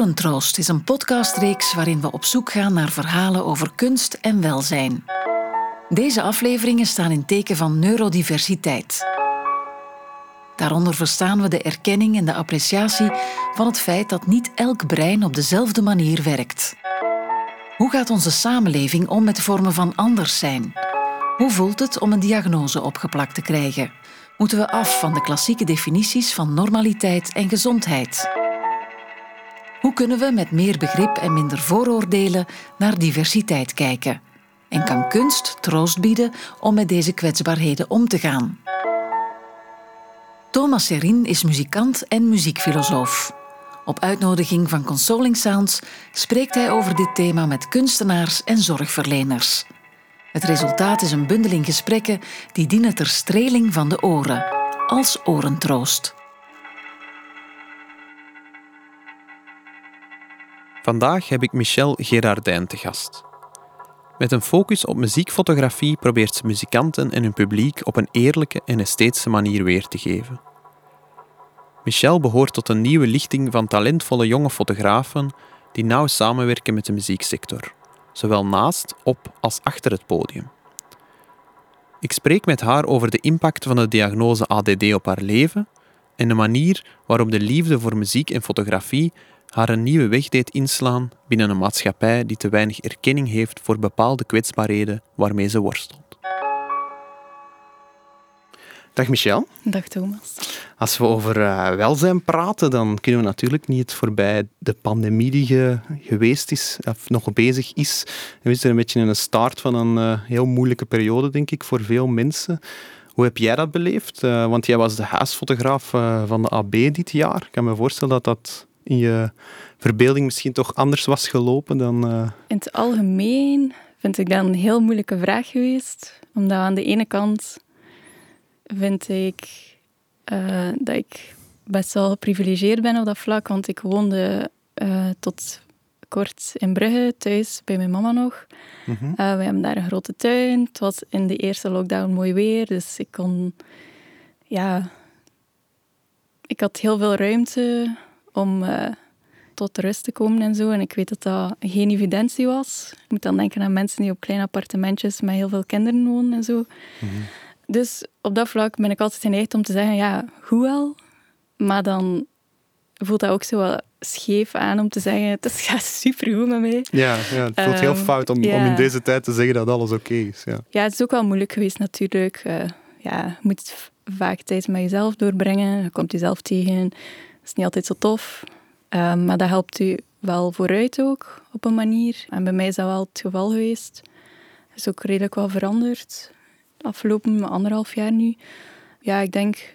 Orentroost is een podcastreeks waarin we op zoek gaan naar verhalen over kunst en welzijn. Deze afleveringen staan in teken van neurodiversiteit. Daaronder verstaan we de erkenning en de appreciatie van het feit dat niet elk brein op dezelfde manier werkt. Hoe gaat onze samenleving om met vormen van anders zijn? Hoe voelt het om een diagnose opgeplakt te krijgen? Moeten we af van de klassieke definities van normaliteit en gezondheid? Hoe kunnen we met meer begrip en minder vooroordelen naar diversiteit kijken? En kan kunst troost bieden om met deze kwetsbaarheden om te gaan? Thomas Serin is muzikant en muziekfilosoof. Op uitnodiging van Consoling Sounds spreekt hij over dit thema met kunstenaars en zorgverleners. Het resultaat is een bundeling gesprekken die dienen ter streling van de oren, als orentroost. Vandaag heb ik Michelle Gerardijn te gast. Met een focus op muziekfotografie probeert ze muzikanten en hun publiek op een eerlijke en esthetische manier weer te geven. Michelle behoort tot een nieuwe lichting van talentvolle jonge fotografen die nauw samenwerken met de muzieksector, zowel naast, op als achter het podium. Ik spreek met haar over de impact van de diagnose ADD op haar leven en de manier waarop de liefde voor muziek en fotografie haar een nieuwe weg deed inslaan binnen een maatschappij die te weinig erkenning heeft voor bepaalde kwetsbaarheden waarmee ze worstelt. Dag Michel. Dag Thomas. Als we over uh, welzijn praten, dan kunnen we natuurlijk niet voorbij de pandemie die ge geweest is, of nog bezig is. We zitten een beetje in de start van een uh, heel moeilijke periode, denk ik, voor veel mensen. Hoe heb jij dat beleefd? Uh, want jij was de huisfotograaf van de AB dit jaar. Ik kan me voorstellen dat dat in je verbeelding misschien toch anders was gelopen dan... In het algemeen vind ik dat een heel moeilijke vraag geweest. Omdat aan de ene kant vind ik uh, dat ik best wel geprivilegeerd ben op dat vlak, want ik woonde uh, tot kort in Brugge, thuis bij mijn mama nog. Mm -hmm. uh, we hebben daar een grote tuin. Het was in de eerste lockdown mooi weer, dus ik kon... Ja... Ik had heel veel ruimte om tot rust te komen en zo. En ik weet dat dat geen evidentie was. Ik moet dan denken aan mensen die op kleine appartementjes met heel veel kinderen wonen en zo. Mm -hmm. Dus op dat vlak ben ik altijd geneigd om te zeggen, ja, goed wel. Maar dan voelt dat ook zo wel scheef aan om te zeggen, het gaat supergoed met mij. Ja, ja het voelt heel ehm, fout om, om in deze tijd te zeggen dat alles oké is. Ja. ja, het is ook wel moeilijk geweest natuurlijk. Uh, ja, je moet vaak tijd met jezelf doorbrengen. Je komt jezelf tegen. Dat is niet altijd zo tof. Uh, maar dat helpt u wel vooruit ook, op een manier. En bij mij is dat wel het geval geweest. Het is ook redelijk wel veranderd afgelopen anderhalf jaar nu. Ja, ik denk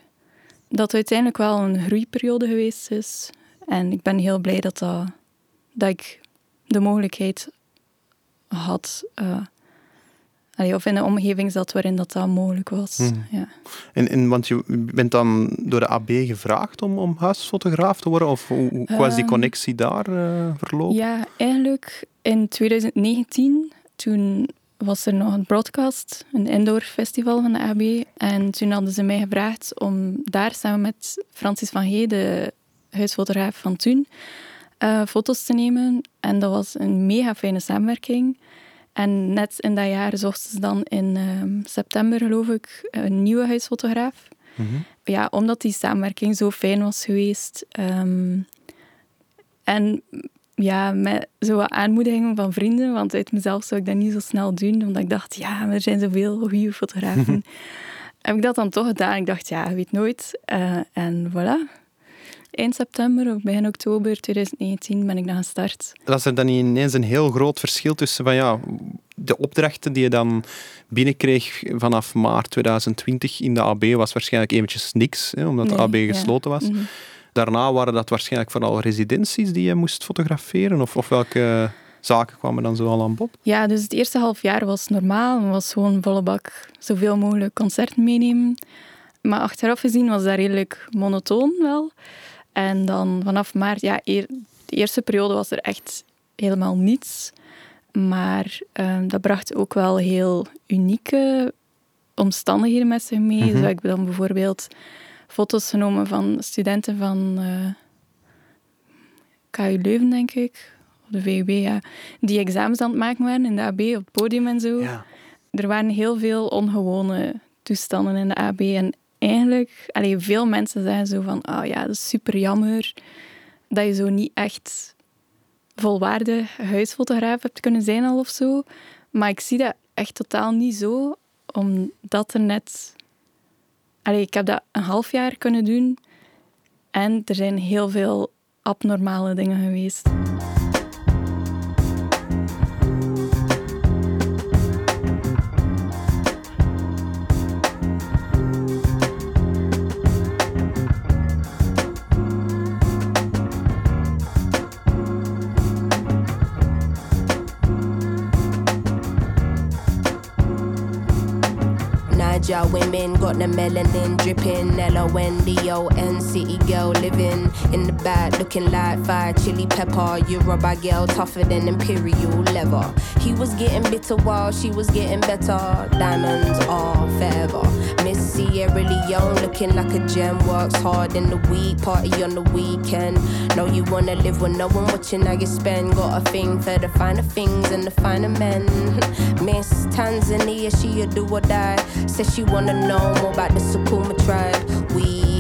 dat het uiteindelijk wel een groeiperiode geweest is. En ik ben heel blij dat, dat, dat ik de mogelijkheid had. Uh, of in een omgeving zat waarin dat, dat mogelijk was. Hmm. Ja. En, en, want je bent dan door de AB gevraagd om, om huisfotograaf te worden? Of hoe, hoe was die ehm, connectie daar uh, verlopen? Ja, eigenlijk in 2019, toen was er nog een broadcast, een indoor festival van de AB. En toen hadden ze mij gevraagd om daar samen met Francis van G, de huisfotograaf van toen, uh, foto's te nemen. En dat was een mega fijne samenwerking. En net in dat jaar zochten ze dan in uh, september, geloof ik, een nieuwe huisfotograaf. Mm -hmm. Ja, omdat die samenwerking zo fijn was geweest. Um, en ja, met zo'n aanmoediging van vrienden, want uit mezelf zou ik dat niet zo snel doen, omdat ik dacht, ja, er zijn zoveel goede fotografen. heb ik dat dan toch gedaan. Ik dacht, ja, weet nooit. Uh, en voilà. Eind september of begin oktober 2019 ben ik dan gestart. Was er dan ineens een heel groot verschil tussen van, ja, de opdrachten die je dan binnenkreeg vanaf maart 2020 in de AB was waarschijnlijk eventjes niks, hè, omdat de AB gesloten was. Mhm. Daarna waren dat waarschijnlijk vooral residenties die je moest fotograferen? Of, of welke zaken kwamen dan zo al aan bod? Ja, dus het eerste half jaar was normaal. Het was gewoon volle bak zoveel mogelijk concerten meenemen. Maar achteraf gezien was dat redelijk monotoon wel. En dan vanaf maart, ja, de eerste periode was er echt helemaal niets. Maar ehm, dat bracht ook wel heel unieke omstandigheden met zich mee. Mm Zo ik dan bijvoorbeeld foto's genomen van studenten van uh, KU Leuven, denk ik. Of de VUB, ja. Die examens aan het maken waren in de AB, op het podium en zo. Ja. Er waren heel veel ongewone toestanden in de AB. En eigenlijk, allee, veel mensen zeggen zo van, ah ja, dat is super jammer dat je zo niet echt volwaardig huisfotograaf hebt kunnen zijn al of zo. Maar ik zie dat echt totaal niet zo, omdat er net... Allee, ik heb dat een half jaar kunnen doen en er zijn heel veel abnormale dingen geweest. Naija women got the melanin dripping. L-O-N-D-O-N city girl living in the back looking like fire chili pepper. Yoruba girl tougher than imperial leather. He was getting bitter while she was getting better. Diamonds are forever. Sierra Leone looking like a gem. Works hard in the week, party on the weekend. Know you wanna live with no one watching how you spend. Got a thing for the finer things and the finer men. Miss Tanzania, she a do or die. Says she wanna know more about the Sukuma tribe.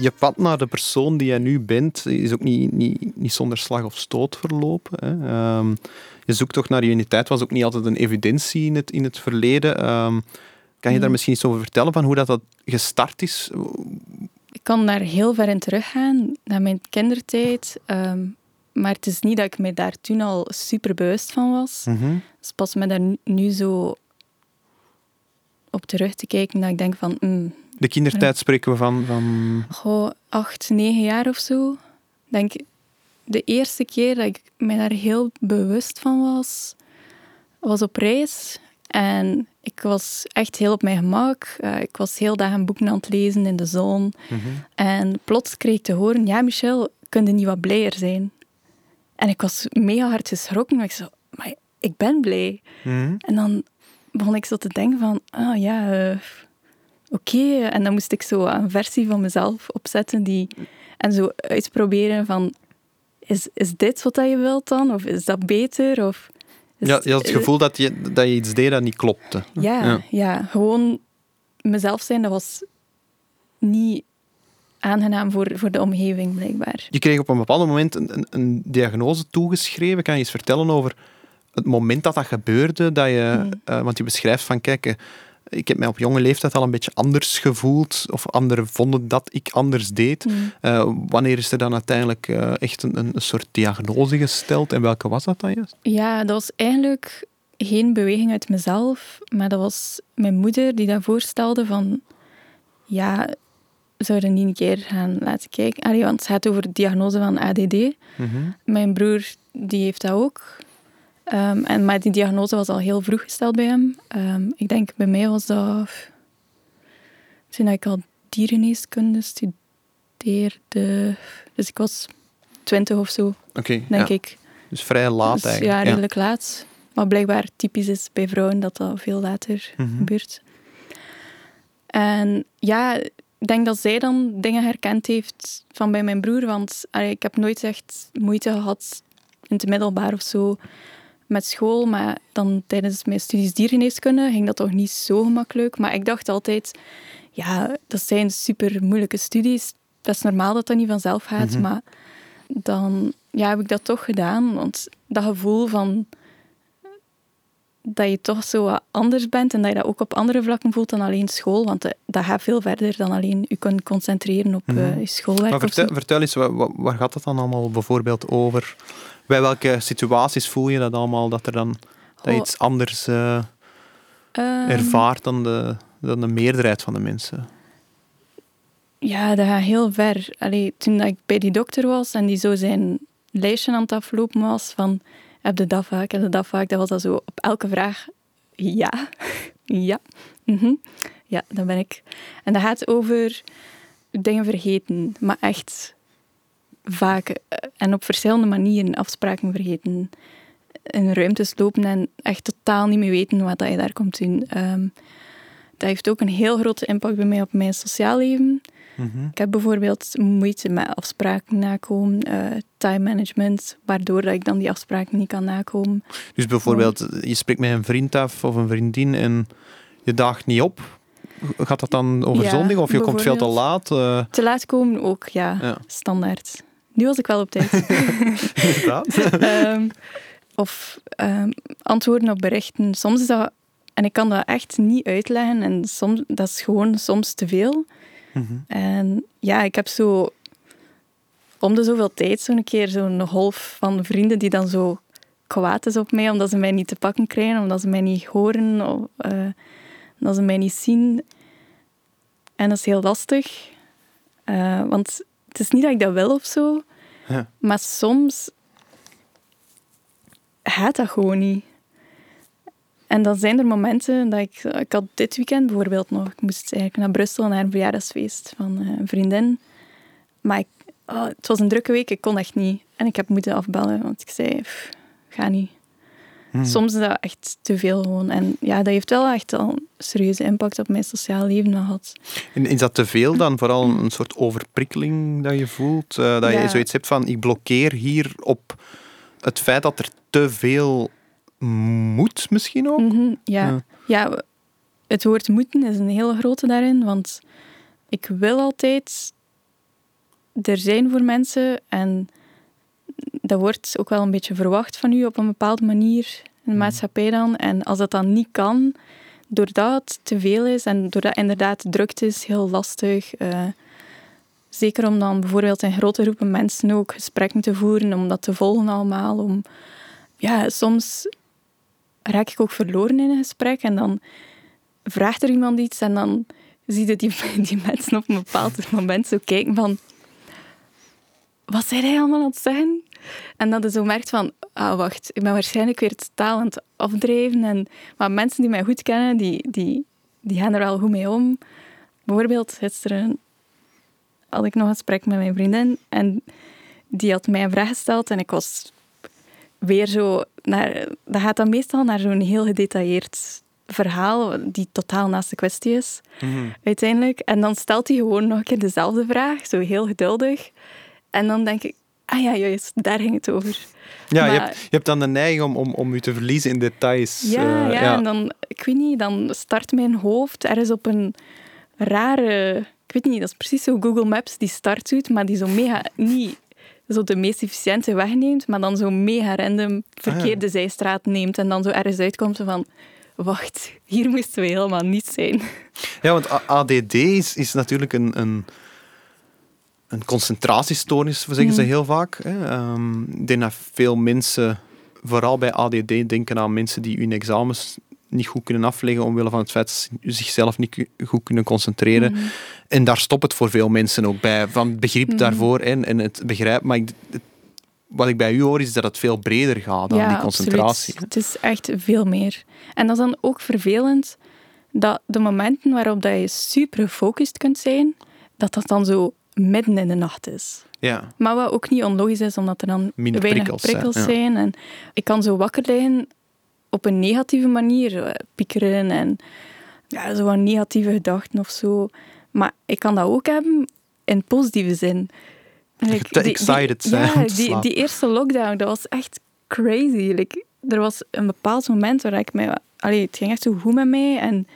Je pad naar de persoon die jij nu bent is ook niet, niet, niet zonder slag of stoot verlopen. Hè. Ehm, je zoekt toch naar je uniteit, was ook niet altijd een evidentie in het, in het verleden. Ehm, kan je daar misschien iets over vertellen, van hoe dat, dat gestart is? Ik kan daar heel ver in teruggaan, naar mijn kindertijd. Ehm, maar het is niet dat ik me daar toen al super bewust van was. Het is pas me daar nu- nu zo op terug te kijken dat ik denk van... mm, De kindertijd spreken we van... van goh, acht, negen jaar of zo. Denk, de eerste keer dat ik me daar heel bewust van was, was op reis. En ik was echt heel op mijn gemak. Eh, ik was heel dag een boeken aan het lezen in de zon. En plots kreeg ik te horen, ja Michel, kun je niet wat blijer zijn? En ik was mega hard geschrokken. Ik zo, maar ik ben blij. Mhm. En dan begon ik zo te denken van, ah ja, eh, oké. En dan moest ik zo een versie van mezelf opzetten die, en zo uitproberen van, is, is dit wat je wilt dan? Of is dat beter? Of is- Ja, je had het gevoel dat je, dat je iets deed dat niet klopte. Ja, Ja. ja. gewoon mezelf zijn, dat was niet aangenaam voor, voor de omgeving, blijkbaar. Je kreeg op een bepaald moment een, een, een diagnose toegeschreven. Kan je eens vertellen over het moment dat dat gebeurde? Dat je, Hmm. eh, want je beschrijft van, kijk, eh, ik heb mij op jonge leeftijd al een beetje anders gevoeld. Of anderen vonden dat ik anders deed. Hmm. Eh, wanneer is er dan uiteindelijk eh, echt een, een soort diagnose gesteld? En welke was dat dan juist? Ja, dat was eigenlijk geen beweging uit mezelf, maar dat was mijn moeder die dat voorstelde van... Ja, zouden die een keer gaan laten kijken? Allee, want het gaat over de diagnose van ADD. Mhm. Mijn broer die heeft dat ook. Ehm, en, maar die diagnose was al heel vroeg gesteld bij hem. Ehm, ik denk bij mij was dat toen ik al diergeneeskunde studeerde. Dus ik was twintig of zo, denk ja. ik. dus vrij laat Dus eigenlijk. ja, redelijk laat. Maar blijkbaar typisch is bij vrouwen dat dat veel later Mhm. gebeurt. En ja, ik denk dat zij dan dingen herkend heeft van bij mijn broer. Want allee, ik heb nooit echt moeite gehad in het middelbaar of zo met school. Maar dan tijdens mijn studies diergeneeskunde ging dat toch niet zo gemakkelijk. Maar ik dacht altijd, ja, dat zijn super moeilijke studies. Dat is normaal dat dat niet vanzelf gaat. Mhm. Maar dan ja, heb ik dat toch gedaan. Want dat gevoel van dat je toch zo wat anders bent en dat je dat ook op andere vlakken voelt dan alleen school. Want eh, dat gaat veel verder dan alleen je kunnen concentreren op Mhm. eh, je schoolwerk. Maar vertel, vertel eens, wa- wa- waar gaat het dan allemaal bijvoorbeeld over? Bij welke situaties voel je dat allemaal, dat, er dan, dat je iets anders eh, ehm, ervaart dan de, dan de meerderheid van de mensen? Ja, dat gaat heel ver. Allee, toen ik bij die dokter was en die zo zijn lijstje aan het aflopen was van heb je dat vaak, heb je dat vaak, dat was dat zo op elke vraag ja, ja, mhm. ja, dat ben ik. En dat gaat over dingen vergeten, maar echt vaak eh, en op verschillende manieren afspraken vergeten. In ruimtes lopen en echt totaal niet meer weten wat dat je daar komt doen. Ehm, dat heeft ook een heel grote impact bij mij op mijn sociaal leven. Mhm. Ik heb bijvoorbeeld moeite met afspraken nakomen, eh, time management, waardoor dat ik dan die afspraken niet kan nakomen. Dus bijvoorbeeld, je spreekt met een vriend af of een vriendin en je daagt niet op. Gaat dat dan over Ja, zondag of je komt veel te laat? eh, Te laat komen ook, ja, Ja. standaard. Nu was ik wel op tijd. inderdaad. Ehm, of ehm, antwoorden op berichten. Soms is dat, en ik kan dat echt niet uitleggen, en soms, dat is gewoon soms te veel. Mhm. En ja, ik heb zo om de zoveel tijd zo'n keer zo'n golf van vrienden die dan zo kwaad is op mij omdat ze mij niet te pakken krijgen, omdat ze mij niet horen, of eh, omdat ze mij niet zien. En dat is heel lastig. Eh, want het is niet dat ik dat wil of zo, Maar soms gaat dat gewoon niet. En dan zijn er momenten dat ik... Ik had dit weekend bijvoorbeeld nog... Ik moest eigenlijk naar Brussel naar een verjaardagsfeest van een vriendin. Maar oh, het was een drukke week, ik kon echt niet. En ik heb moeten afbellen, want ik zei... "Pff, ga niet. Mhm. Soms is dat echt te veel gewoon. En ja, dat heeft wel echt al een serieuze impact op mijn sociaal leven gehad. En is dat te veel dan? Vooral een, een soort overprikkeling dat je voelt? eh, dat je zoiets hebt van, ik blokkeer hier op het feit dat er te veel moet misschien ook? Mhm, ja. Ja. Ja. het woord moeten is een hele grote daarin, want ik wil altijd er zijn voor mensen en dat wordt ook wel een beetje verwacht van u op een bepaalde manier de maatschappij dan. En als dat dan niet kan, doordat het te veel is en doordat inderdaad drukte is, heel lastig. eh, zeker om dan bijvoorbeeld in grote groepen mensen ook gesprekken te voeren, om dat te volgen allemaal. Om, ja, soms raak ik ook verloren in een gesprek en dan vraagt er iemand iets en dan zie je die, die mensen op een bepaald moment zo kijken van wat zei hij allemaal aan het zeggen? En dat je zo merkt van, ah wacht, ik ben waarschijnlijk weer het taal aan het afdrijven. En, maar mensen die mij goed kennen, die, die, die gaan er wel goed mee om. Bijvoorbeeld gisteren had ik nog een gesprek met mijn vriendin en die had mij een vraag gesteld en ik was weer zo... Naar, dat gaat dan meestal naar zo'n heel gedetailleerd verhaal die totaal naast de kwestie is, Mhm. uiteindelijk. En dan stelt hij gewoon nog een keer dezelfde vraag, zo heel geduldig. En dan denk ik, ah ja, juist, daar ging het over. Ja, je, hebt, je hebt dan de neiging om, om, om je te verliezen in details. Ja, eh, ja, en dan, ik weet niet, dan start mijn hoofd ergens op een rare... Ik weet niet, dat is precies zo Google Maps die start doet, maar die zo mega niet zo de meest efficiënte weg neemt, maar dan zo mega random verkeerde zijstraat neemt en dan zo ergens uitkomt van... Wacht, hier moesten we helemaal niet zijn. Ja, want ADD is, is natuurlijk een, een, een concentratiestoornis, zeggen ze Mhm. heel vaak. Hè. Ehm, ik denk dat veel mensen vooral bij ADD denken aan mensen die hun examens niet goed kunnen afleggen omwille van het feit dat ze zichzelf niet goed kunnen concentreren. Mhm. En daar stopt het voor veel mensen ook bij, van het begrip Mhm. daarvoor en, en het begrip. Maar ik, het- wat ik bij u hoor, is dat het veel breder gaat dan die concentratie. Absoluut. Het is echt veel meer. En dat is dan ook vervelend dat de momenten waarop dat je super gefocust kunt zijn, dat dat dan zo midden in de nacht is. Ja. Maar wat ook niet onlogisch is, omdat er dan Minder weinig prikkels prikkels, zijn, ja. zijn. En ik kan zo wakker liggen op een negatieve manier, eh, piekeren en ja, zo negatieve gedachten of zo. Maar ik kan dat ook hebben in positieve zin. Like, te excited zijn Ja, die, die eerste lockdown, dat was echt crazy. Like, er was een bepaald moment waar ik mij... Allee, het ging echt zo goed met mij en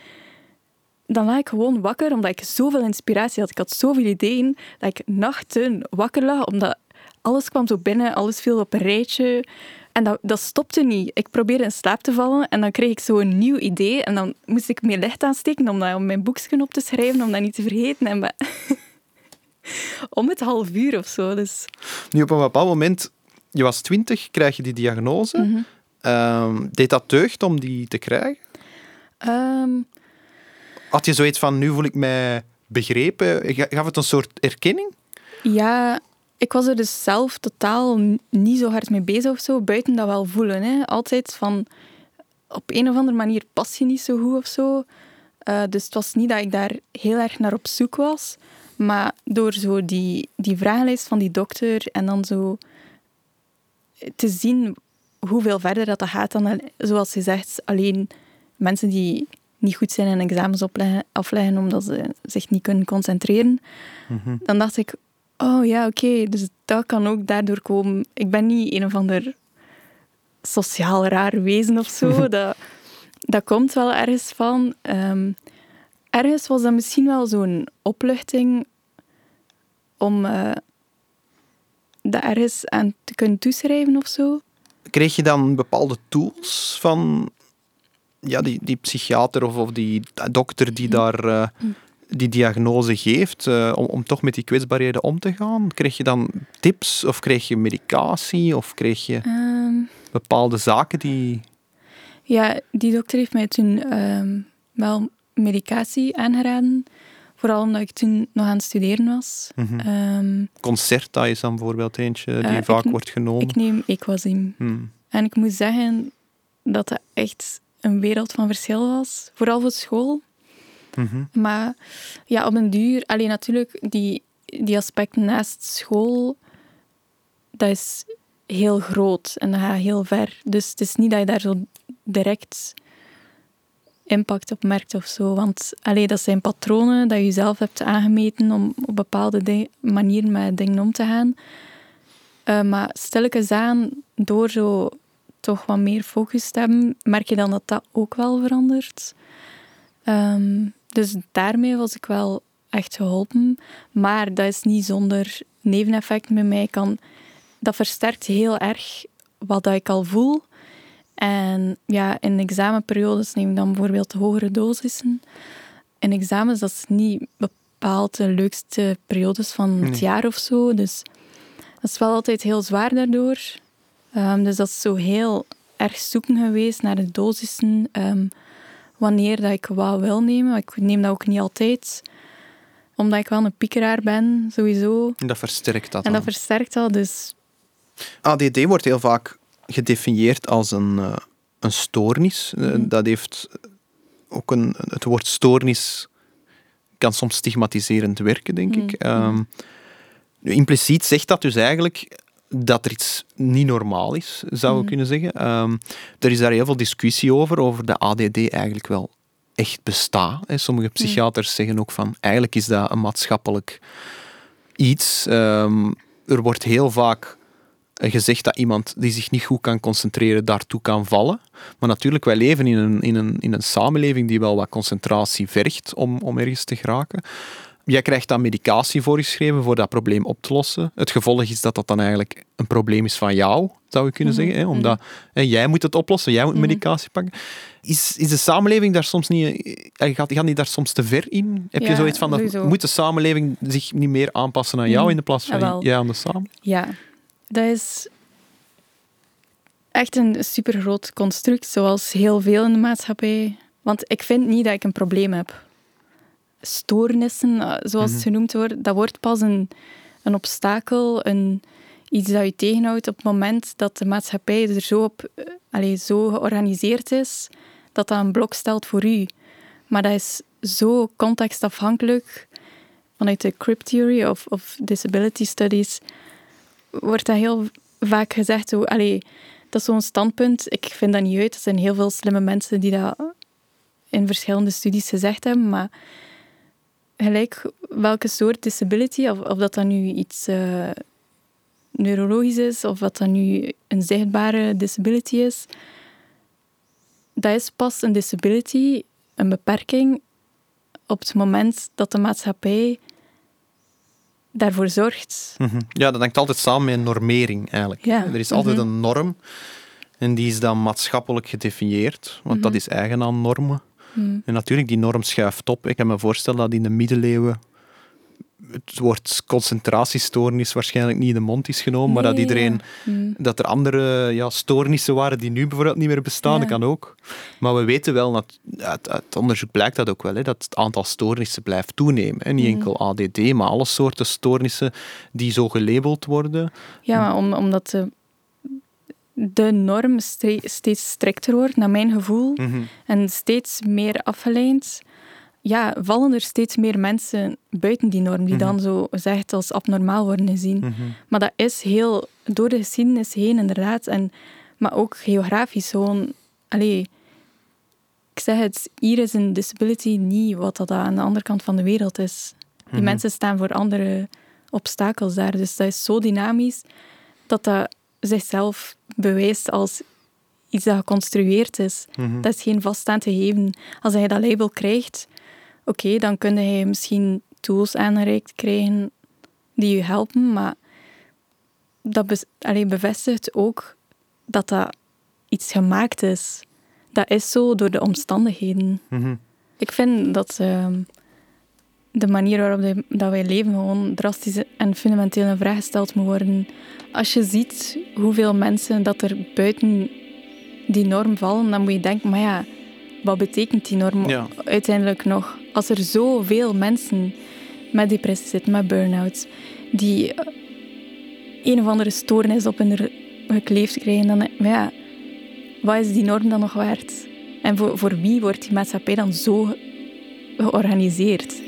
dan lag ik gewoon wakker, omdat ik zoveel inspiratie had. Ik had zoveel ideeën, dat ik nachten wakker lag, omdat alles kwam zo binnen, alles viel op een rijtje. En dat, dat stopte niet. Ik probeerde in slaap te vallen en dan kreeg ik zo een nieuw idee. En dan moest ik meer licht aansteken om dat op mijn boekje op te schrijven, om dat niet te vergeten. En om het half uur of zo. Dus, Nu, op een bepaald moment, je was twintig, krijg je die diagnose. Mhm. Ehm, deed dat deugd om die te krijgen? ehm, Had je zoiets van, nu voel ik mij begrepen? Ga- Gaf het een soort erkenning? Ja, ik was er dus zelf totaal niet zo hard mee bezig of zo, buiten dat wel voelen. Hè. Altijd van, op een of andere manier pas je niet zo goed of zo. Eh, dus het was niet dat ik daar heel erg naar op zoek was. Maar door zo die, die vragenlijst van die dokter en dan zo te zien hoeveel verder dat, dat gaat dan, zoals je zegt, alleen mensen die niet goed zijn en examens opleggen, afleggen omdat ze zich niet kunnen concentreren dan dacht ik, oh ja, oké, dus dat kan ook daardoor komen. Ik ben niet een of ander sociaal raar wezen of zo. dat, dat komt wel ergens van. Ehm, ergens was dat misschien wel zo'n opluchting om eh dat ergens aan te kunnen toeschrijven of zo. Kreeg je dan bepaalde tools van ja, die, die psychiater of, of die dokter die daar eh, die diagnose geeft, eh, om, om toch met die kwetsbaarheden om te gaan? Kreeg je dan tips of kreeg je medicatie of kreeg je Ehm, bepaalde zaken die... ja, die dokter heeft mij toen ehm, wel medicatie aangeraden. Vooral omdat ik toen nog aan het studeren was. Mhm. Ehm, Concerta is dan bijvoorbeeld eentje die Eh, ik vaak wordt genomen. Ik neem Equazim. Hmm. En ik moet zeggen dat dat echt een wereld van verschil was. Vooral voor school. Mhm. Maar ja, op een duur... Alleen natuurlijk, die, die aspecten naast school... Dat is heel groot en dat gaat heel ver. Dus het is niet dat je daar zo direct impact op merkt of zo. Want allee, dat zijn patronen dat je zelf hebt aangemeten om op bepaalde manieren met dingen om te gaan. Eh, maar stilletjes aan, door zo toch wat meer focus hebben, merk je dan dat dat ook wel verandert. Ehm, dus daarmee was ik wel echt geholpen. Maar dat is niet zonder neveneffecten bij mij. Kan, dat versterkt heel erg wat dat ik al voel. En ja, in examenperiodes neem ik dan bijvoorbeeld hogere dosissen. In examens, dat is niet bepaald de leukste periodes van het Nee. jaar of zo. Dus dat is wel altijd heel zwaar daardoor. Ehm, dus dat is zo heel erg zoeken geweest naar de dosissen. ehm, wanneer dat ik wat wil nemen. Ik neem dat ook niet altijd. Omdat ik wel een piekeraar ben, sowieso. En dat versterkt dat En dat dan. versterkt dat, dus... ADD wordt heel vaak gedefinieerd als een, eh, een stoornis. Eh, Mhm. Dat heeft ook een, het woord stoornis kan soms stigmatiserend werken, denk ik. Mhm. Ehm, impliciet zegt dat dus eigenlijk dat er iets niet normaal is, zou Mhm. ik kunnen zeggen. Ehm, er is daar heel veel discussie over, over de ADD eigenlijk wel echt bestaat. Sommige psychiaters zeggen ook van, eigenlijk is dat een maatschappelijk iets. Ehm, er wordt heel vaak gezegd dat iemand die zich niet goed kan concentreren daartoe kan vallen. Maar natuurlijk, wij leven in een, in een, in een samenleving die wel wat concentratie vergt om, om ergens te geraken. Jij krijgt dan medicatie voorgeschreven voor dat probleem op te lossen. Het gevolg is dat dat dan eigenlijk een probleem is van jou, zou je kunnen Mhm, zeggen. Hè? Omdat hè, jij moet het oplossen, jij moet Mhm. medicatie pakken. Is, is de samenleving daar soms niet... eh, Gaat, gaat die daar soms te ver in? Heb je Ja, zoiets van, dat, sowieso. moet de samenleving zich niet meer aanpassen aan jou Mhm, in de plaats van jawel. jij aan de samenleving? Ja, dat is... echt een supergroot construct, zoals heel veel in de maatschappij. Want ik vind niet dat ik een probleem heb. Stoornissen, eh, zoals het genoemd wordt, dat wordt pas een, een obstakel, een, iets dat je tegenhoudt op het moment dat de maatschappij er zo, op, eh, allee, zo georganiseerd is dat dat een blok stelt voor u. Maar dat is zo contextafhankelijk. Vanuit de CRIP Theory of, of Disability Studies wordt dat heel vaak gezegd. Zo, allee, dat is zo'n standpunt. Ik vind dat niet uit. Er zijn heel veel slimme mensen die dat in verschillende studies gezegd hebben. Maar gelijk welke soort disability, of, of dat dan nu iets eh, neurologisch is, of wat dat nu een zichtbare disability is, dat is pas een disability, een beperking, op het moment dat de maatschappij daarvoor zorgt. Mhm. Ja, dat hangt altijd samen met normering eigenlijk. Ja. Er is altijd Mhm. een norm en die is dan maatschappelijk gedefinieerd, want dat Mhm. is eigen aan normen. Hmm. En natuurlijk, die norm schuift op. Ik kan me voorstellen dat in de middeleeuwen het woord concentratiestoornis waarschijnlijk niet in de mond is genomen, maar dat iedereen ja. Hmm. dat er andere ja, stoornissen waren die nu bijvoorbeeld niet meer bestaan, Ja. dat kan ook. Maar we weten wel, dat, uit, uit onderzoek blijkt dat ook wel, hè, dat het aantal stoornissen blijft toenemen. Hè. Niet Mhm. enkel ADD, maar alle soorten stoornissen die zo gelabeld worden. Ja, maar om, omdat de, de norm steeds strikter wordt, naar mijn gevoel, en steeds meer afgeleid, ja, vallen er steeds meer mensen buiten die norm, die Mhm. dan zo gezegd als abnormaal worden gezien. Mhm. Maar dat is heel door de geschiedenis heen, inderdaad. En, maar ook geografisch gewoon. Allee, ik zeg het, hier is een disability niet wat dat aan de andere kant van de wereld is. Die Mhm. mensen staan voor andere obstakels daar. Dus dat is zo dynamisch dat dat zichzelf bewijst als iets dat geconstrueerd is. Mhm. Dat is geen vaststaand gegeven. Als hij dat label krijgt, oké, dan kun je misschien tools aangereikt krijgen die je helpen, maar dat be allee, bevestigt ook dat dat iets gemaakt is. Dat is zo door de omstandigheden. Mhm. Ik vind dat ehm, de manier waarop de- dat wij leven gewoon drastisch en fundamenteel in vraag gesteld moet worden. Als je ziet hoeveel mensen dat er buiten die norm vallen, dan moet je denken, maar ja, wat betekent die norm Ja. uiteindelijk nog? Als er zoveel mensen met depressie zitten, met burn-outs, die eh, een of andere stoornis op hun gekleefd krijgen, dan maar ja, wat is die norm dan nog waard? En voor, voor wie wordt die maatschappij dan zo georganiseerd?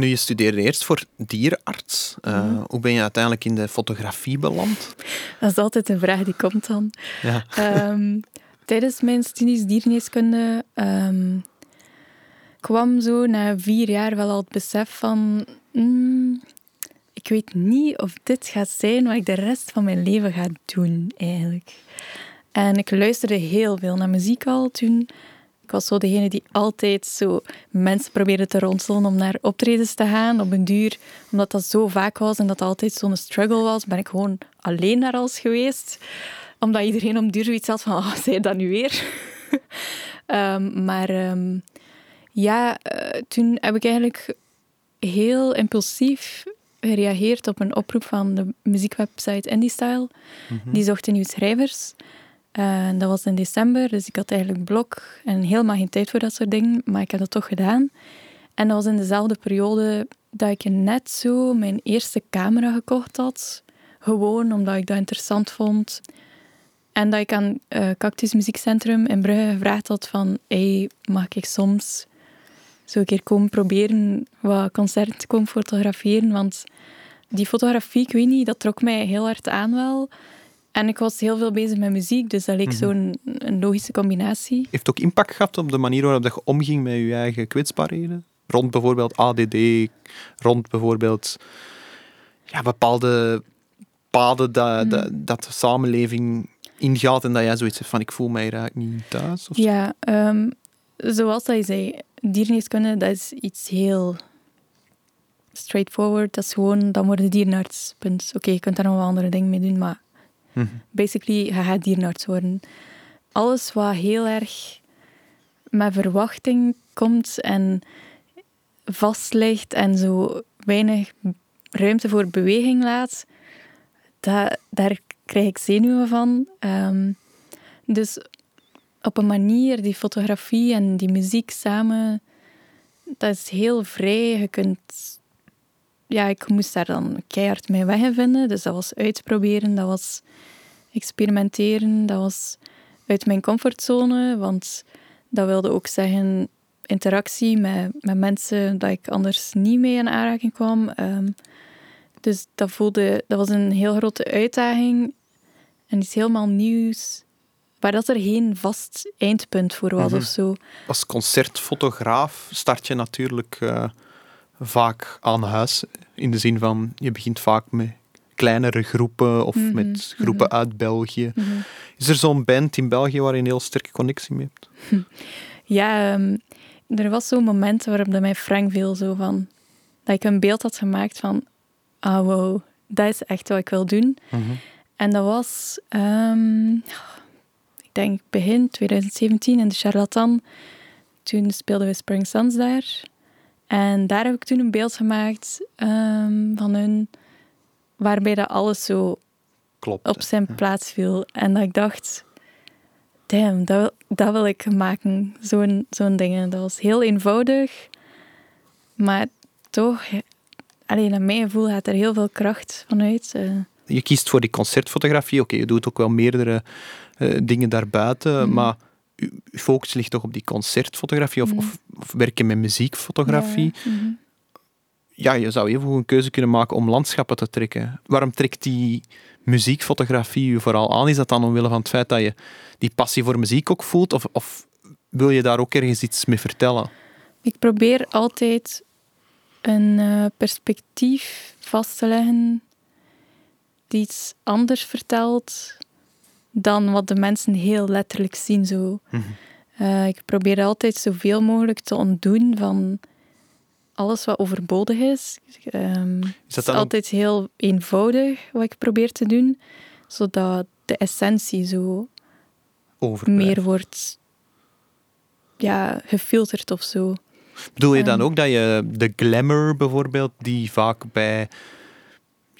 Nu, je studeerde eerst voor dierenarts. Uh, Hoe ben je uiteindelijk in de fotografie beland? Dat is altijd een vraag die komt dan. Ja. Ehm, tijdens mijn studies diergeneeskunde ehm, kwam zo na vier jaar wel al het besef van... mm, ik weet niet of dit gaat zijn wat ik de rest van mijn leven ga doen, eigenlijk. En ik luisterde heel veel naar muziek al toen. Ik was zo degene die altijd zo mensen probeerde te ronselen om naar optredens te gaan. Op een duur, omdat dat zo vaak was en dat altijd zo'n struggle was, ben ik gewoon alleen naar alles geweest. Omdat iedereen om duur zoiets had van, oh, zei dat nu weer? Ehm, maar ehm, ja, eh, toen heb ik eigenlijk heel impulsief gereageerd op een oproep van de muziekwebsite IndieStyle. Die zochten nieuwe schrijvers. En dat was in december, dus ik had eigenlijk blok en helemaal geen tijd voor dat soort dingen, maar ik heb dat toch gedaan. En dat was in dezelfde periode dat ik net zo mijn eerste camera gekocht had. Gewoon omdat ik dat interessant vond. En dat ik aan uh, Cactus Muziekcentrum in Brugge gevraagd had van hey, mag ik soms zo een keer komen proberen wat concerten te komen fotograferen. Want die fotografie, ik weet niet, dat trok mij heel hard aan wel. En ik was heel veel bezig met muziek, dus dat leek Mhm. zo'n een logische combinatie. Heeft het ook impact gehad op de manier waarop dat je omging met je eigen kwetsbaarheden? Rond bijvoorbeeld ADD, rond bijvoorbeeld ja, bepaalde paden dat, dat, dat de samenleving ingaat en dat jij zoiets hebt van ik voel mij eigenlijk niet thuis? Of zo? Ja, ehm, zoals dat je zei, diergeneeskunde, dat is iets heel straightforward. Dat is gewoon, dan word je dierenarts. Punt. Oké, je kunt daar nog wel andere dingen mee doen, maar Basically, je gaat dierenarts worden. Alles wat heel erg met verwachting komt en vast ligt en zo weinig ruimte voor beweging laat, daar krijg ik zenuwen van. Ehm, dus op een manier, die fotografie en die muziek samen, dat is heel vrij. Je kunt... Ja, ik moest daar dan keihard mee weg in vinden. Dus dat was uitproberen, dat was experimenteren, dat was uit mijn comfortzone. Want dat wilde ook zeggen interactie met, met mensen dat ik anders niet mee in aanraking kwam. Ehm, dus dat voelde... Dat was een heel grote uitdaging. En iets helemaal nieuws. Maar dat er geen vast eindpunt voor was Mhm. of zo. Als concertfotograaf start je natuurlijk eh, vaak aan huis. In de zin van, je begint vaak met kleinere groepen of Mhm, met groepen uit België. Mhm. Is er zo'n band in België waar je een heel sterke connectie mee hebt? Ja, ehm, er was zo'n moment waarop dat mij Frank viel zo van... Dat ik een beeld had gemaakt van... Ah, wow, dat is echt wat ik wil doen. En dat was... ehm, ik denk begin 2017 in de Charlatan. Toen speelden we Spring Suns daar. En daar heb ik toen een beeld gemaakt ehm, van hun... Waarbij dat alles zo Klopt. op zijn plaats viel. En dat ik dacht, damn, dat, wil- dat wil ik maken. Zo'n zo'n dingen. Dat was heel eenvoudig. Maar toch, alleen naar mijn gevoel gaat er heel veel kracht vanuit. eh. Je kiest voor die concertfotografie. Oké, je doet ook wel meerdere eh, dingen daarbuiten, Mhm. maar je je focus ligt toch op die concertfotografie of, of, of werken met muziekfotografie. Ja, mhm. Ja, je zou even goed een keuze kunnen maken om landschappen te trekken. Waarom trekt die muziekfotografie je vooral aan? Is dat dan omwille van het feit dat je die passie voor muziek ook voelt? Of, of wil je daar ook ergens iets mee vertellen? Ik probeer altijd een eh, perspectief vast te leggen die iets anders vertelt dan wat de mensen heel letterlijk zien. Zo. Mhm. Eh, ik probeer altijd zoveel mogelijk te ontdoen van alles wat overbodig is. Ehm, Is het dat is dan ook- altijd heel eenvoudig wat ik probeer te doen, zodat de essentie zo meer wordt ja, gefilterd of zo. Bedoel je dan Ehm. ook dat je de glamour bijvoorbeeld, die vaak bij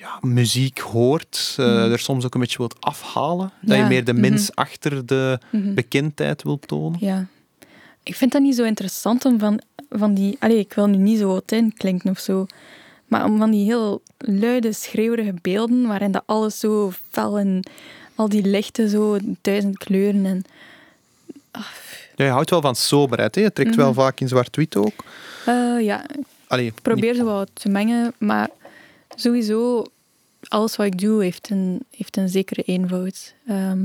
ja, muziek hoort, eh, Mhm. er soms ook een beetje wilt afhalen? Dat je meer de mhm. mens achter de Mhm. bekendheid wilt tonen? Ja. Ik vind dat niet zo interessant om van, van die... Allee, ik wil nu niet zo authent klinken of zo. Maar om van die heel luide, schreeuwerige beelden, waarin dat alles zo fel en al die lichten zo, duizend kleuren en... Ja, je houdt wel van soberheid, hè? je trekt wel vaak in zwart-wit ook. Eh, ja, allee, probeer ze wat te mengen, maar sowieso, alles wat ik doe heeft een, heeft een zekere eenvoud. Ehm,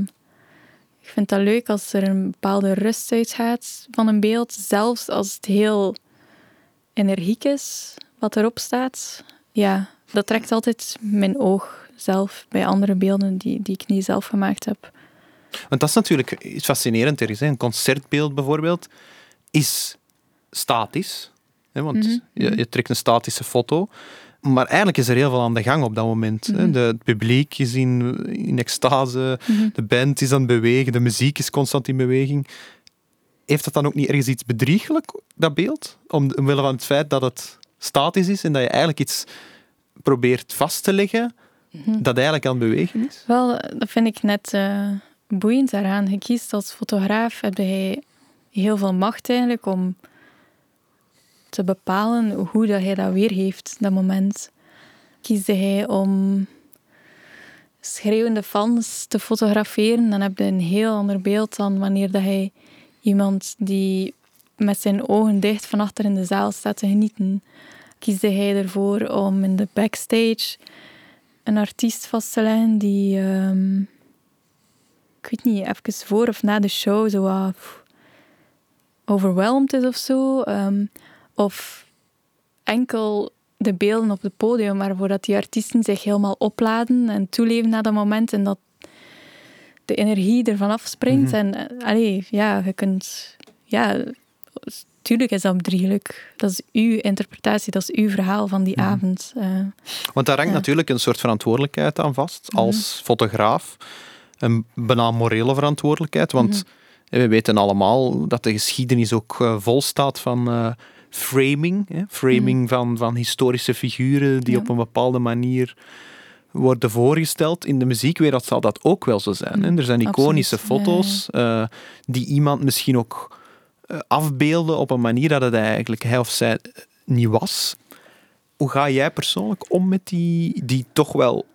ik vind dat leuk als er een bepaalde rust uitgaat van een beeld, zelfs als het heel energiek is wat erop staat. Ja, dat trekt altijd mijn oog zelf bij andere beelden die, die ik niet zelf gemaakt heb. Want dat is natuurlijk iets fascinerend. Er is hè. een concertbeeld bijvoorbeeld is statisch. Hè, want Mhm, je, je trekt een statische foto. Maar eigenlijk is er heel veel aan de gang op dat moment. Mhm. De, het publiek is in, in extase, Mhm. de band is aan het bewegen, de muziek is constant in beweging. Heeft dat dan ook niet ergens iets bedriegelijk, dat beeld? Om, omwille van het feit dat het statisch is en dat je eigenlijk iets probeert vast te leggen Mhm. dat eigenlijk aan het bewegen is? Wel, dat vind ik net eh, boeiend daaraan. Je kiest als fotograaf, heb je heel veel macht eigenlijk om te bepalen hoe dat hij dat weergeeft, dat moment. Kiesde hij om schreeuwende fans te fotograferen, dan heb je een heel ander beeld dan wanneer dat hij iemand die met zijn ogen dicht van achter in de zaal staat te genieten. Kiesde hij ervoor om in de backstage een artiest vast te leggen die, ehm, ik weet niet, even voor of na de show zo overweldigd is of zo. ehm, of enkel de beelden op het podium, waarvoor dat die artiesten zich helemaal opladen en toeleven na dat moment en dat de energie ervan afspringt. Mhm. En eh, allee, ja, je kunt, ja, tuurlijk is dat bedrieglijk. Dat is uw interpretatie, dat is uw verhaal van die Mhm. avond. eh. Want daar hangt Ja. natuurlijk een soort verantwoordelijkheid aan vast Mhm. als fotograaf. Een bijna morele verantwoordelijkheid. Want Mhm. we weten allemaal dat de geschiedenis ook eh, vol staat van framing. Hè? Framing van, van historische figuren die. Ja. op een bepaalde manier worden voorgesteld. In de muziekwereld zal dat ook wel zo zijn. Hè? Mhm, Er zijn iconische absoluut. foto's eh, die iemand misschien ook eh, afbeelden op een manier dat het eigenlijk hij of zij niet was. Hoe ga jij persoonlijk om met die, die toch wel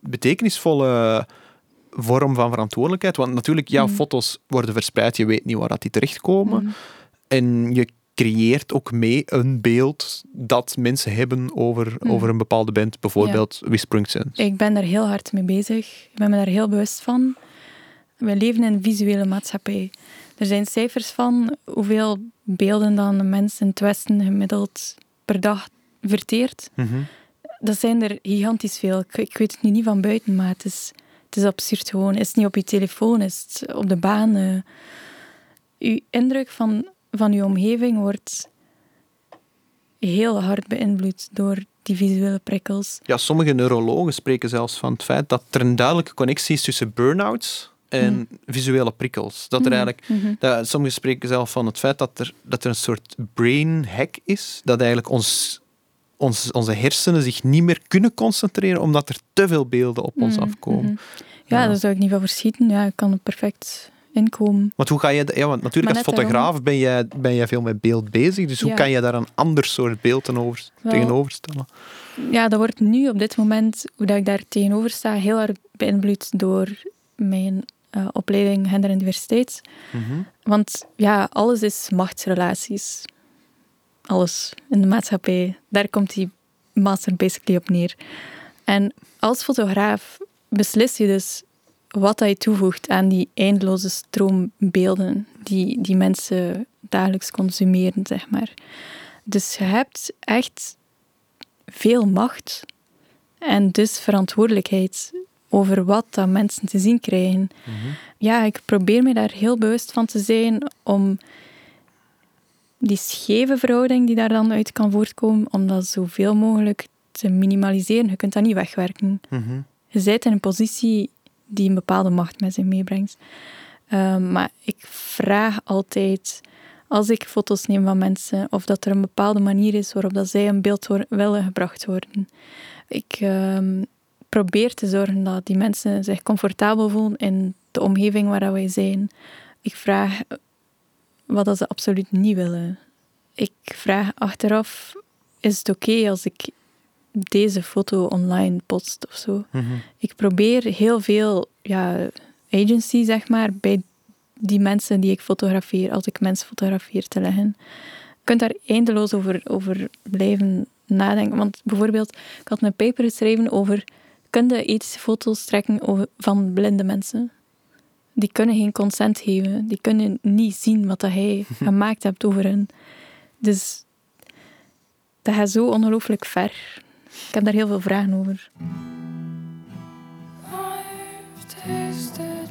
betekenisvolle vorm van verantwoordelijkheid? Want natuurlijk, jouw Mhm. foto's worden verspreid, je weet niet waar dat die terechtkomen. En je creëert ook mee een beeld dat mensen hebben over, Mhm. over een bepaalde band, bijvoorbeeld Whispering Sense. Ik ben daar heel hard mee bezig. Ik ben me daar heel bewust van. We leven in een visuele maatschappij. Er zijn cijfers van hoeveel beelden dan een mens in het Westen gemiddeld per dag verteert. Mhm. Dat zijn er gigantisch veel. Ik, ik weet het nu niet van buiten, maar het is, het is absurd gewoon. Is het niet op je telefoon, is het op de baan. eh. Uw indruk van, van uw omgeving wordt heel hard beïnvloed door die visuele prikkels. Ja, sommige neurologen spreken zelfs van het feit dat er een duidelijke connectie is tussen burn-outs en visuele prikkels. Dat er Mhm. eigenlijk Mhm. Dat, sommigen spreken zelf van het feit dat er, dat er een soort brain hack is. Dat eigenlijk ons, ons, onze hersenen zich niet meer kunnen concentreren omdat er te veel beelden op ons Mhm, afkomen. mhm. Ja, Ja. daar zou ik niet van verschieten. Ja, ik kan er perfect inkomen. Want hoe ga je... Ja, want natuurlijk als fotograaf ben jij, ben jij veel met beeld bezig. Dus hoe kan je daar een ander soort beeld tegenover, Wel- tegenover stellen? Ja, dat wordt nu op dit moment, hoe dat ik daar tegenover sta, heel erg beïnvloed door mijn eh, opleiding gender en diversiteit. Want ja, alles is machtsrelaties. Alles in de maatschappij. Daar komt die master basically op neer. En als fotograaf beslis je dus wat dat je toevoegt aan die eindeloze stroom beelden die, die mensen dagelijks consumeren, zeg maar. Dus je hebt echt veel macht en dus verantwoordelijkheid over wat dat mensen te zien krijgen. Ja, ik probeer me daar heel bewust van te zijn om die scheve verhouding die daar dan uit kan voortkomen, om dat zoveel mogelijk te minimaliseren. Je kunt dat niet wegwerken. Mhm. Je zit in een positie die een bepaalde macht met zich meebrengt. Ehm, maar ik vraag altijd, als ik foto's neem van mensen, of dat er een bepaalde manier is waarop dat zij in beeld willen gebracht worden. Ik ehm, probeer te zorgen dat die mensen zich comfortabel voelen in de omgeving waar wij zijn. Ik vraag wat ze absoluut niet willen. Ik vraag achteraf, is het oké als ik deze foto online post of zo? Mhm. Ik probeer heel veel ja, agency, zeg maar, bij die mensen die ik fotografeer, als ik mensen fotografeer, te leggen. kunt daar eindeloos over, over blijven nadenken. Want bijvoorbeeld, ik had een paper geschreven over... Kun je ethische foto's trekken over, van blinde mensen? Die kunnen geen consent geven. Die kunnen niet zien wat dat hij gemaakt hebt over hen. Dus dat gaat zo ongelooflijk ver. Ik heb daar heel veel vragen over. I've tasted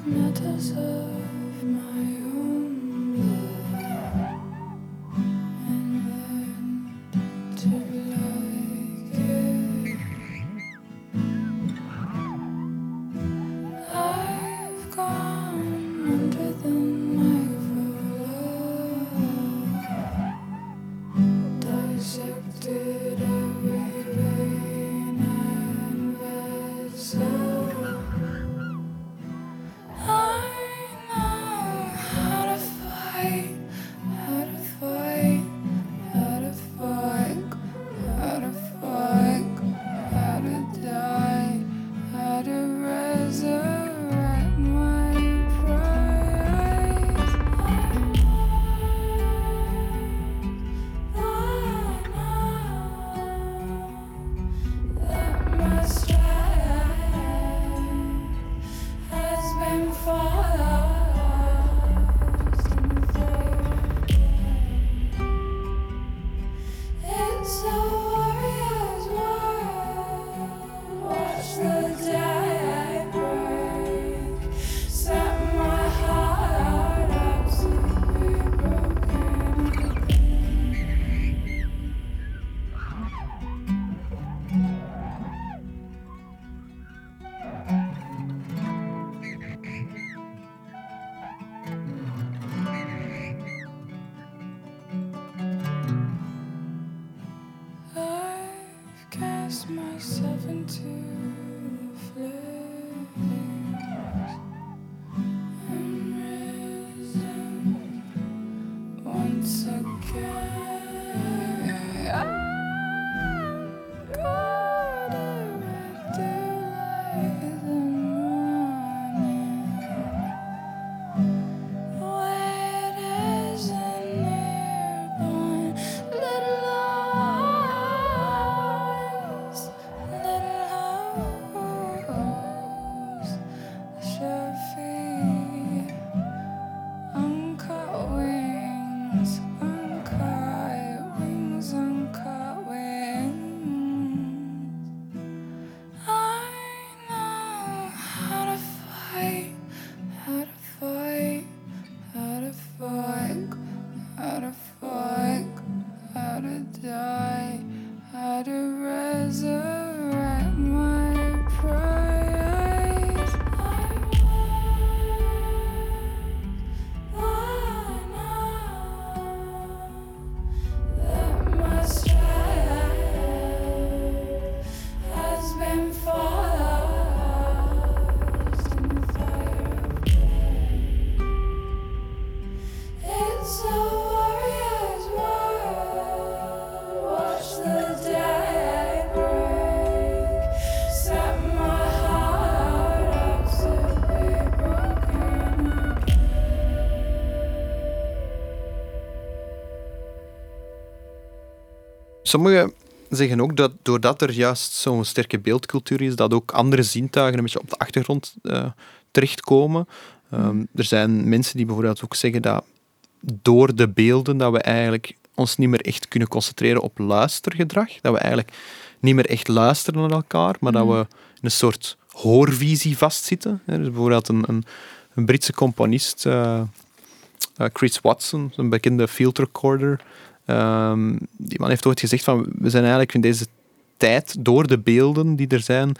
Sommigen zeggen ook dat doordat er juist zo'n sterke beeldcultuur is, dat ook andere zintuigen een beetje op de achtergrond eh, terechtkomen. Ehm, er zijn mensen die bijvoorbeeld ook zeggen dat door de beelden dat we eigenlijk ons niet meer echt kunnen concentreren op luistergedrag. Dat we eigenlijk niet meer echt luisteren naar elkaar, maar dat we in een soort hoorvisie vastzitten. hè. Dus bijvoorbeeld een, een, een Britse componist, eh, eh, Chris Watson, een bekende field recorder, Ehm, die man heeft ooit gezegd van we zijn eigenlijk in deze tijd, door de beelden die er zijn,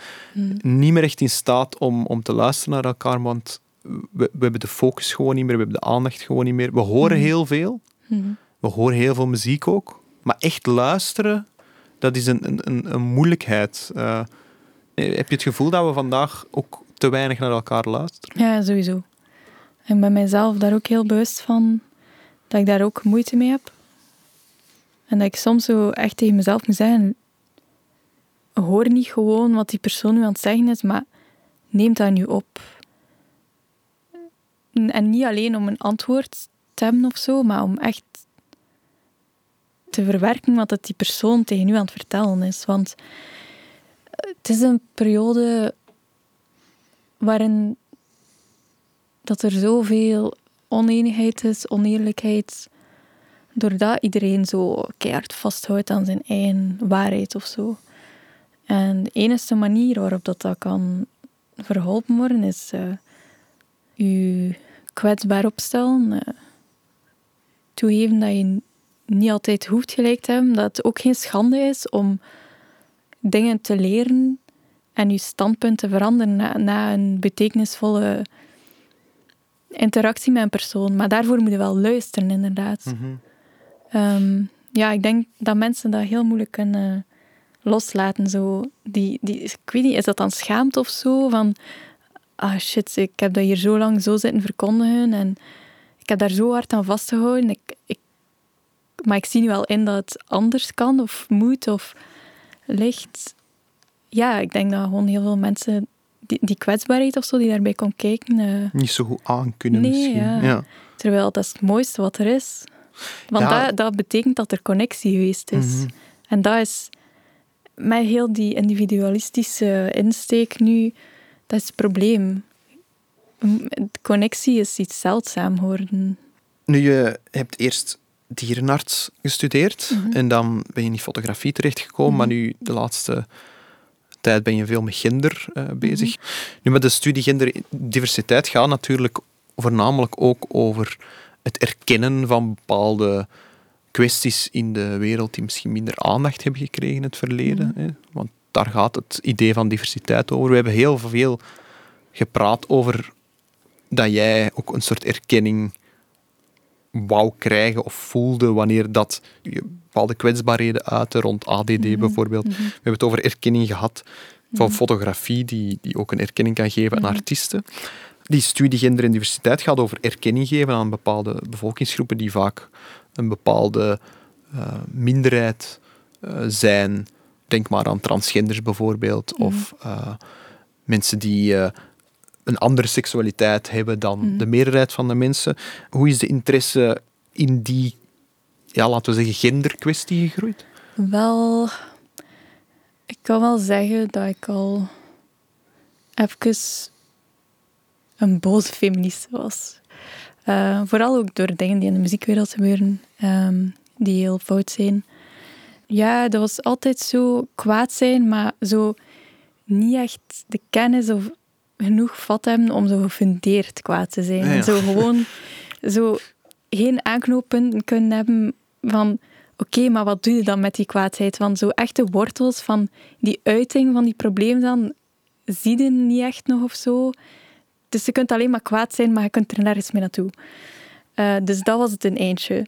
niet meer echt in staat om, om te luisteren naar elkaar, want we, we hebben de focus gewoon niet meer, we hebben de aandacht gewoon niet meer. We horen heel veel, we horen heel veel muziek ook, maar echt luisteren, dat is een, een, een, een moeilijkheid. Eh, heb je het gevoel dat we vandaag ook te weinig naar elkaar luisteren? Ja, sowieso. En bij mijzelf daar ook heel bewust van dat ik daar ook moeite mee heb. En dat ik soms zo echt tegen mezelf moet zeggen: hoor niet gewoon wat die persoon nu aan het zeggen is, maar neem dat nu op. En niet alleen om een antwoord te hebben of zo, maar om echt te verwerken wat het die persoon tegen u aan het vertellen is. Want het is een periode waarin dat er zoveel oneenigheid is, oneerlijkheid, doordat iedereen zo keihard vasthoudt aan zijn eigen waarheid of zo. En de enige manier waarop dat, dat kan verholpen worden is je kwetsbaar opstellen, uh, toegeven dat je niet altijd hoeft gelijk te hebben, dat het ook geen schande is om dingen te leren en je standpunt te veranderen na, na een betekenisvolle interactie met een persoon. Maar daarvoor moet je wel luisteren, inderdaad. Um, ja, ik denk dat mensen dat heel moeilijk kunnen loslaten. Zo. Die, die, ik weet niet, is dat dan schaamte of zo? Van, ah shit, ik heb dat hier zo lang zo zitten verkondigen en ik heb daar zo hard aan vastgehouden. Ik, ik, maar ik zie nu wel in dat het anders kan of moet of ligt. Ja, ik denk dat gewoon heel veel mensen die, die kwetsbaarheid of zo die daarbij komt kijken. Uh, Niet zo goed aan kunnen nee, misschien. Ja. Ja. Terwijl dat is het mooiste wat er is. Want Ja. dat, dat betekent dat er connectie geweest is. Mhm. En dat is met heel die individualistische insteek nu, dat is het probleem. Connectie is iets zeldzaam geworden. Nu, je hebt eerst dierenarts gestudeerd en dan ben je in fotografie terechtgekomen, maar nu de laatste tijd ben je veel met gender eh, bezig. Nu, met de studie genderdiversiteit gaat natuurlijk voornamelijk ook over het erkennen van bepaalde kwesties in de wereld die misschien minder aandacht hebben gekregen in het verleden. Hè? Want daar gaat het idee van diversiteit over. We hebben heel veel gepraat over dat jij ook een soort erkenning wou krijgen of voelde wanneer dat je bepaalde kwetsbaarheden uitte rond ADD bijvoorbeeld. We hebben het over erkenning gehad van fotografie, die, die ook een erkenning kan geven aan artiesten. Die studie gender en diversiteit gaat over erkenning geven aan bepaalde bevolkingsgroepen die vaak een bepaalde eh, minderheid eh, zijn. Denk maar aan transgenders bijvoorbeeld, of eh, mensen die een andere seksualiteit hebben dan de meerderheid van de mensen. Hoe is de interesse in die, ja, laten we zeggen, genderkwestie gegroeid? Wel, ik kan wel zeggen dat ik al even een boze feministe was. Eh, vooral ook door dingen die in de muziekwereld gebeuren, ehm, die heel fout zijn. Ja, dat was altijd zo kwaad zijn, maar zo niet echt de kennis of genoeg vat hebben om zo gefundeerd kwaad te zijn. Ja, ja. Zo gewoon zo geen aanknooppunten kunnen hebben van oké, maar wat doe je dan met die kwaadheid? Want zo echte wortels van die uiting van die probleem dan zie je niet echt nog of zo. Dus je kunt alleen maar kwaad zijn, maar je kunt er nergens mee naartoe. Eh, dus dat was het een eindje.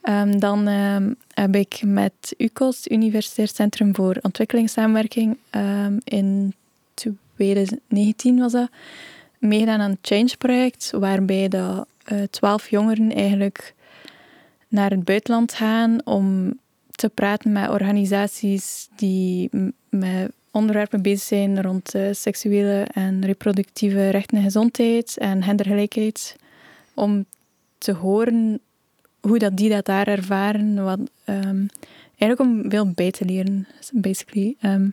Ehm, dan ehm, heb ik met UCOS, Universitair Centrum voor Ontwikkelingssamenwerking, ehm, in 2019 was dat, meegedaan aan het Change-project, waarbij dat, eh, twaalf jongeren eigenlijk naar het buitenland gaan om te praten met organisaties die met onderwerpen bezig zijn rond eh, seksuele en reproductieve rechten en gezondheid en gendergelijkheid. Om te horen hoe dat die dat daar ervaren. Wat, ehm, eigenlijk om veel bij te leren, basically. Ehm,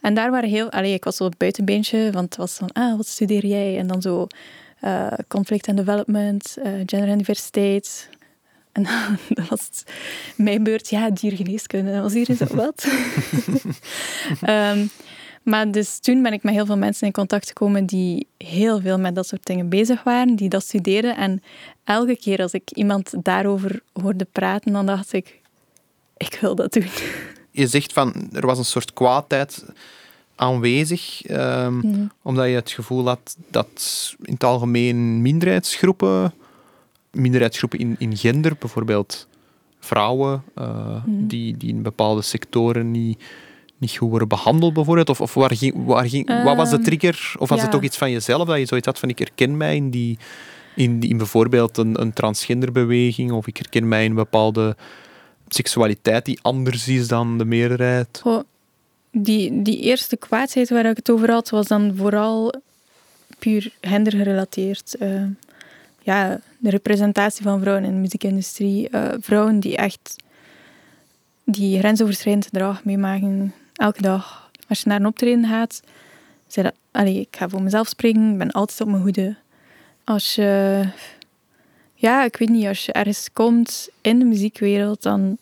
en daar waren heel... Allee, ik was zo het buitenbeentje, want het was van, ah, wat studeer jij? En dan zo eh, conflict and development, eh, gender en diversiteit. En dan was het mijn beurt, ja, diergeneeskunde. Dat was hier zo, wat? Ehm, maar dus toen ben ik met heel veel mensen in contact gekomen die heel veel met dat soort dingen bezig waren, die dat studeerden. En elke keer als ik iemand daarover hoorde praten, dan dacht ik, ik wil dat doen. Je zegt van, er was een soort kwaadheid aanwezig, ehm, omdat je het gevoel had dat in het algemeen minderheidsgroepen, minderheidsgroepen in, in gender, bijvoorbeeld vrouwen, eh, die, die in bepaalde sectoren niet, niet goed worden behandeld, bijvoorbeeld, of, of waar ging, waar ging, wat was de Ehm, trigger? Of was ja. het toch iets van jezelf, dat je zoiets had van, ik herken mij in die... In, die- in bijvoorbeeld een, een transgenderbeweging, of ik herken mij in een bepaalde seksualiteit die anders is dan de meerderheid. Goh, die, die eerste kwaadheid waar ik het over had, was dan vooral puur gendergerelateerd. Eh, ja, de representatie van vrouwen in de muziekindustrie. eh, vrouwen die echt die grensoverschrijdend gedrag meemaken elke dag. Als je naar een optreden gaat, zei dat, allee, ik ga voor mezelf spreken, ik ben altijd op mijn hoede. Als je, ja, ik weet niet, als je ergens komt in de muziekwereld, dan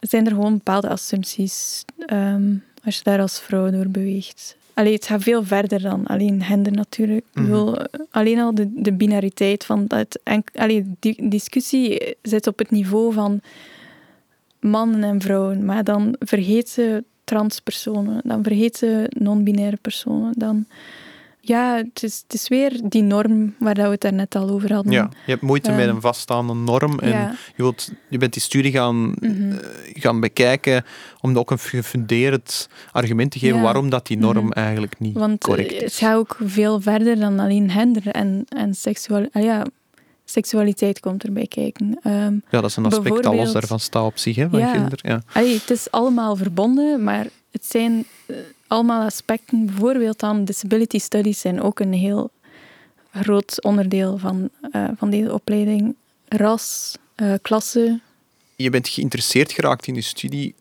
zijn er gewoon bepaalde assumpties ehm, als je daar als vrouw door beweegt. Allee, het gaat veel verder dan alleen gender natuurlijk. Ik bedoel, alleen al de, de binariteit van dat. En, allee, die discussie zit op het niveau van mannen en vrouwen, maar dan vergeet ze transpersonen, dan vergeet ze non-binaire personen. Dan, ja, het is, het is weer die norm waar dat we het daarnet al over hadden. Ja, je hebt moeite met een vaststaande norm en ja. je, wilt, je bent die studie gaan, Mhm. eh, gaan bekijken om ook een gefundeerd argument te geven Ja. waarom dat die norm Mhm. eigenlijk niet Want eh, correct het is. gaat ook veel verder dan alleen gender en, en seksual, ah ja, seksualiteit komt erbij kijken. Ehm, Ja, dat is een aspect dat los daarvan staat op zich, hè, van Ja. gender. Ja. allee, het is allemaal verbonden, maar het zijn eh, allemaal aspecten. Bijvoorbeeld dan disability studies zijn ook een heel groot onderdeel van, eh, van deze opleiding. Ras, eh, klasse. Je bent geïnteresseerd geraakt in je studie,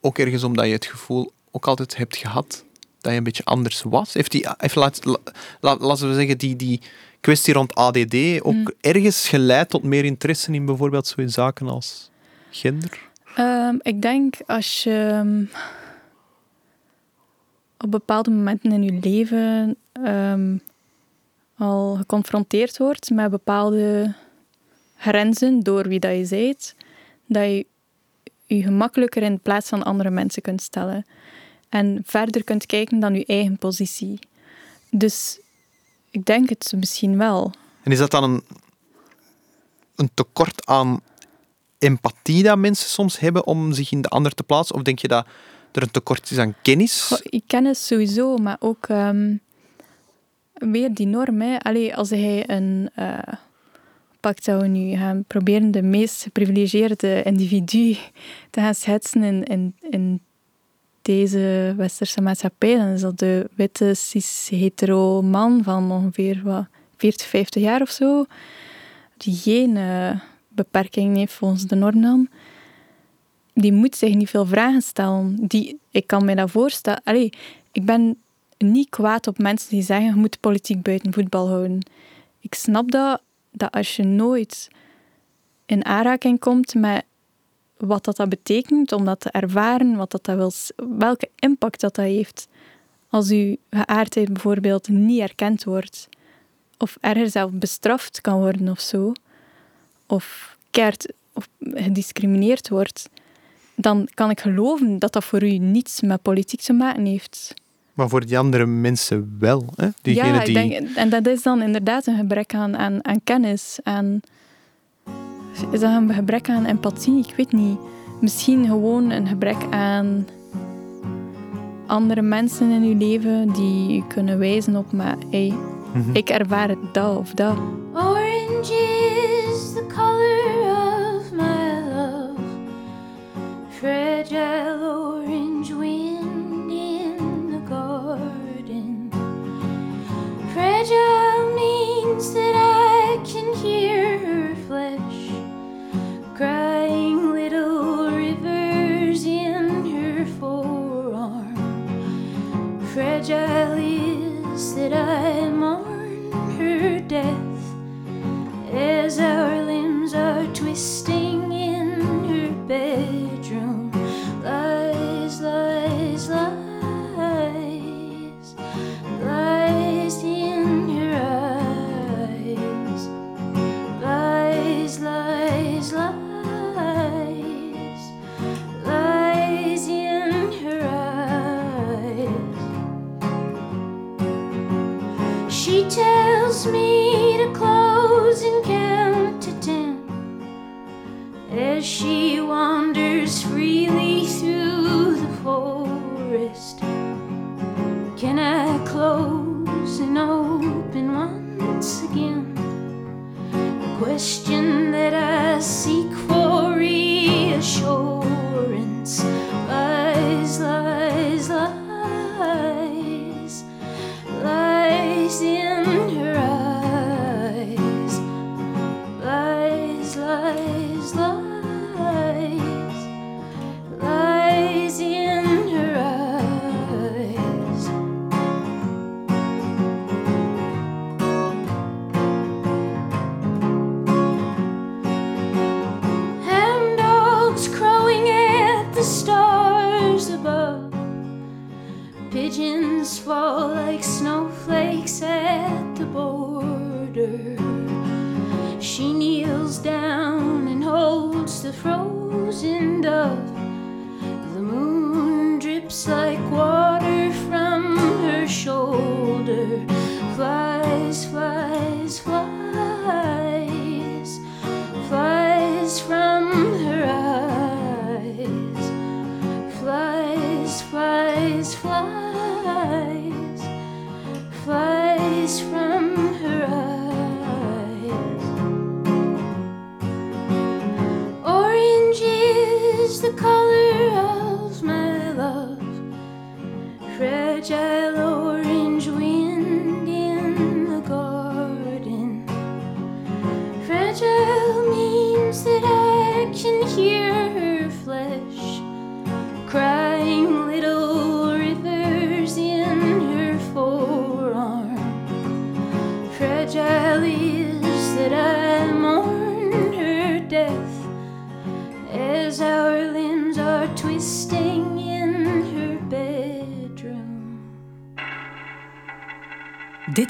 ook ergens omdat je het gevoel ook altijd hebt gehad dat je een beetje anders was. Heeft die, heeft, laat, la- la- laten we zeggen, die, die kwestie rond ADD ook Mm. ergens geleid tot meer interesse in bijvoorbeeld zo'n zaken als gender? Ehm, ik denk als je ehm, op bepaalde momenten in je leven ehm, al geconfronteerd wordt met bepaalde grenzen door wie dat je bent, dat je je gemakkelijker in plaats van andere mensen kunt stellen. En verder kunt kijken dan je eigen positie. Dus ik denk het misschien wel. En is dat dan een, een tekort aan empathie dat mensen soms hebben om zich in de ander te plaatsen? Of denk je dat er een tekort is aan kennis? Goh, ik ken het sowieso, maar ook ehm, weer die norm. Hè. Allee, als hij een... eh pakt dat we nu gaan proberen de meest geprivilegeerde individu te gaan schetsen in, in, in deze westerse maatschappij, dan is dat de witte cis-hetero man van ongeveer wat, 40, 50 jaar of zo, die geen eh, beperking heeft volgens de norm dan die moet zich niet veel vragen stellen. Die, ik kan me dat voorstellen. Allee, ik ben niet kwaad op mensen die zeggen je moet politiek buiten voetbal houden. Ik snap dat, dat als je nooit in aanraking komt met wat dat, dat betekent, om dat te ervaren, wat dat, dat wil, welke impact dat, dat heeft. Als uw geaardheid bijvoorbeeld niet erkend wordt, of erger zelf bestraft kan worden of zo, of keert of gediscrimineerd wordt, dan kan ik geloven dat dat voor u niets met politiek te maken heeft. Maar voor die andere mensen wel. Hè? Diegene ja, ik die... denk, en dat is dan inderdaad een gebrek aan, aan, aan kennis. En is dat een gebrek aan empathie? Ik weet niet. Misschien gewoon een gebrek aan andere mensen in uw leven die u kunnen wijzen op, maar hey, Mhm. ik ervaar het dat of dat. Orange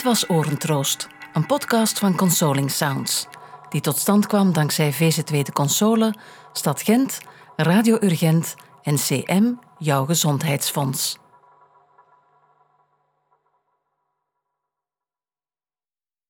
was Orentroost, een podcast van Consoling Sounds, die tot stand kwam dankzij VZW De Console, Stad Gent, Radio Urgent en CM, Jouw Gezondheidsfonds.